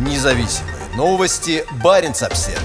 Независимые новости. Барин обсерва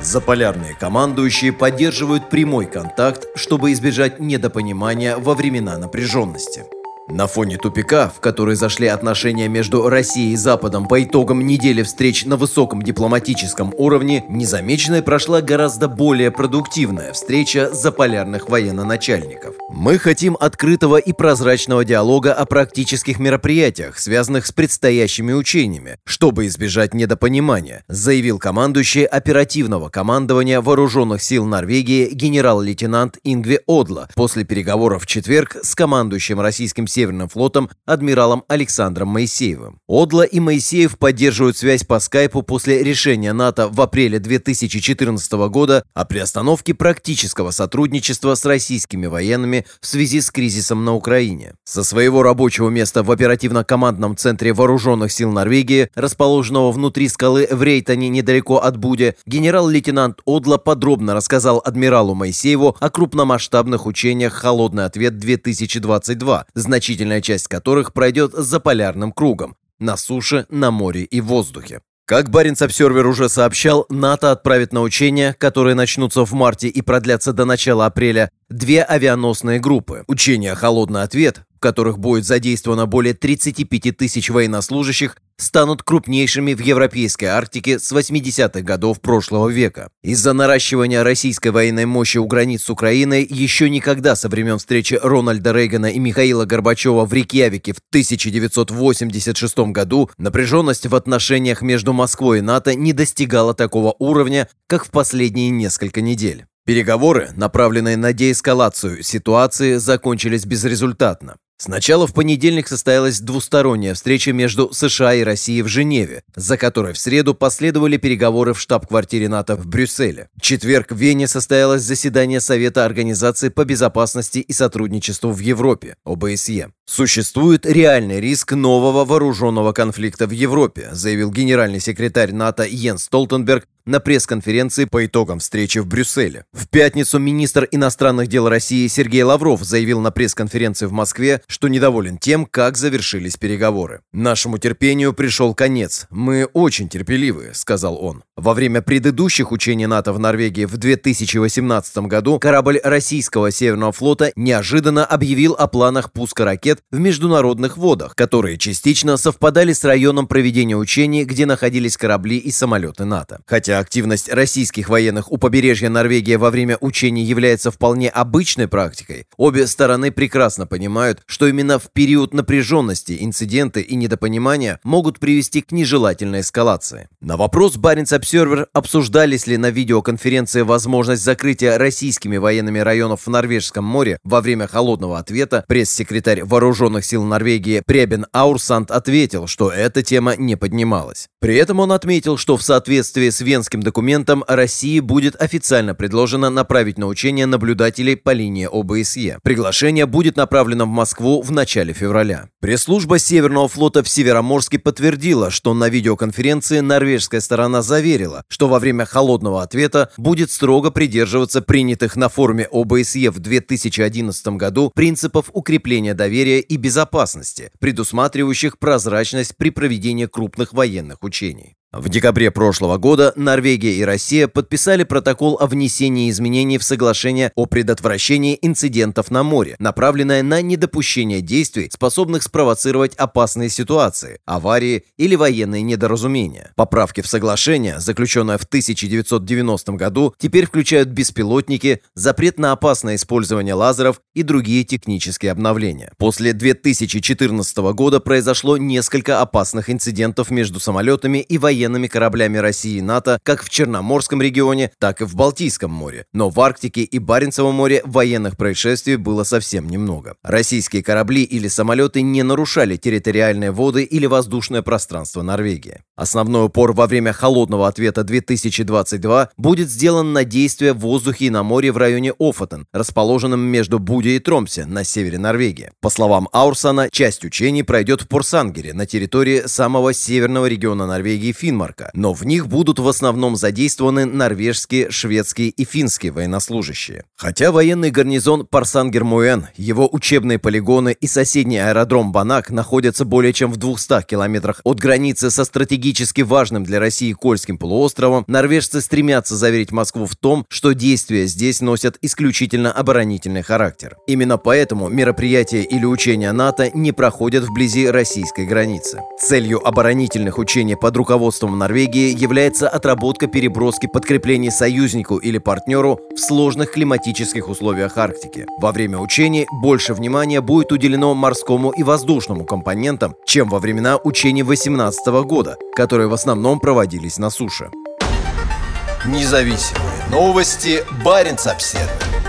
Заполярные командующие поддерживают прямой контакт, чтобы избежать недопонимания во времена напряженности. На фоне тупика, в который зашли отношения между Россией и Западом по итогам недели встреч на высоком дипломатическом уровне, незамеченной прошла гораздо более продуктивная встреча заполярных военно-начальников. Мы хотим открытого и прозрачного диалога о практических мероприятиях, связанных с предстоящими учениями, чтобы избежать недопонимания, заявил командующий оперативного командования Вооруженных сил Норвегии генерал-лейтенант Ингве Одла после переговоров в четверг с командующим российским Северным флотом адмиралом Александром Моисеевым. Одла и Моисеев поддерживают связь по скайпу после решения НАТО в апреле 2014 года о приостановке практического сотрудничества с российскими военными в связи с кризисом на Украине. Со своего рабочего места в оперативно-командном центре Вооруженных сил Норвегии, расположенного внутри скалы в Рейтоне недалеко от Буде, генерал-лейтенант Одла подробно рассказал адмиралу Моисееву о крупномасштабных учениях «Холодный ответ-2022», значительно значительная часть которых пройдет за полярным кругом на суше, на море и воздухе. Как Баренц Обсервер уже сообщал, НАТО отправит на учения, которые начнутся в марте и продлятся до начала апреля, две авианосные группы. Учения «Холодный ответ», в которых будет задействовано более 35 тысяч военнослужащих, станут крупнейшими в Европейской Арктике с 80-х годов прошлого века. Из-за наращивания российской военной мощи у границ с Украиной еще никогда со времен встречи Рональда Рейгана и Михаила Горбачева в Рейкьявике в 1986 году напряженность в отношениях между Москвой и НАТО не достигала такого уровня, как в последние несколько недель. Переговоры, направленные на деэскалацию ситуации, закончились безрезультатно. Сначала в понедельник состоялась двусторонняя встреча между США и Россией в Женеве, за которой в среду последовали переговоры в штаб-квартире НАТО в Брюсселе. В четверг в Вене состоялось заседание Совета Организации по безопасности и сотрудничеству в Европе, ОБСЕ. Существует реальный риск нового вооруженного конфликта в Европе, заявил генеральный секретарь НАТО Йенс Столтенберг на пресс-конференции по итогам встречи в Брюсселе. В пятницу министр иностранных дел России Сергей Лавров заявил на пресс-конференции в Москве, что недоволен тем, как завершились переговоры. «Нашему терпению пришел конец. Мы очень терпеливы», — сказал он. Во время предыдущих учений НАТО в Норвегии в 2018 году корабль российского Северного флота неожиданно объявил о планах пуска ракет в международных водах, которые частично совпадали с районом проведения учений, где находились корабли и самолеты НАТО. Хотя Активность российских военных у побережья Норвегии во время учений является вполне обычной практикой, обе стороны прекрасно понимают, что именно в период напряженности инциденты и недопонимания могут привести к нежелательной эскалации. На вопрос Баренц Обсервер, обсуждались ли на видеоконференции возможность закрытия российскими военными районов в Норвежском море во время холодного ответа, пресс-секретарь Вооруженных сил Норвегии Пребен Аурсанд ответил, что эта тема не поднималась. При этом он отметил, что в соответствии с Венским президентским документам России будет официально предложено направить на учения наблюдателей по линии ОБСЕ. Приглашение будет направлено в Москву в начале февраля. Пресс-служба Северного флота в Североморске подтвердила, что на видеоконференции норвежская сторона заверила, что во время холодного ответа будет строго придерживаться принятых на форуме ОБСЕ в 2011 году принципов укрепления доверия и безопасности, предусматривающих прозрачность при проведении крупных военных учений. В декабре прошлого года Норвегия и Россия подписали протокол о внесении изменений в соглашение о предотвращении инцидентов на море, направленное на недопущение действий, способных спровоцировать опасные ситуации, аварии или военные недоразумения. Поправки в соглашение, заключенное в 1990 году, теперь включают беспилотники, запрет на опасное использование лазеров и другие технические обновления. После 2014 года произошло несколько опасных инцидентов между самолетами и военными военными кораблями России и НАТО как в Черноморском регионе, так и в Балтийском море. Но в Арктике и Баренцевом море военных происшествий было совсем немного. Российские корабли или самолеты не нарушали территориальные воды или воздушное пространство Норвегии. Основной упор во время холодного ответа 2022 будет сделан на действия в воздухе и на море в районе Офотен, расположенном между Буде и Тромсе на севере Норвегии. По словам Аурсона, часть учений пройдет в Порсангере на территории самого северного региона Норвегии Финмарка, но в них будут в основном задействованы норвежские, шведские и финские военнослужащие. Хотя военный гарнизон Парсангер-Муэн, его учебные полигоны и соседний аэродром Банак находятся более чем в 200 километрах от границы со стратегически важным для России Кольским полуостровом, норвежцы стремятся заверить Москву в том, что действия здесь носят исключительно оборонительный характер. Именно поэтому мероприятия или учения НАТО не проходят вблизи российской границы. Целью оборонительных учений под руководством Норвегии является отработка переброски подкреплений союзнику или партнеру в сложных климатических условиях Арктики. Во время учений больше внимания будет уделено морскому и воздушному компонентам, чем во времена учений 18 года, которые в основном проводились на суше. Независимые новости. Барин обседный.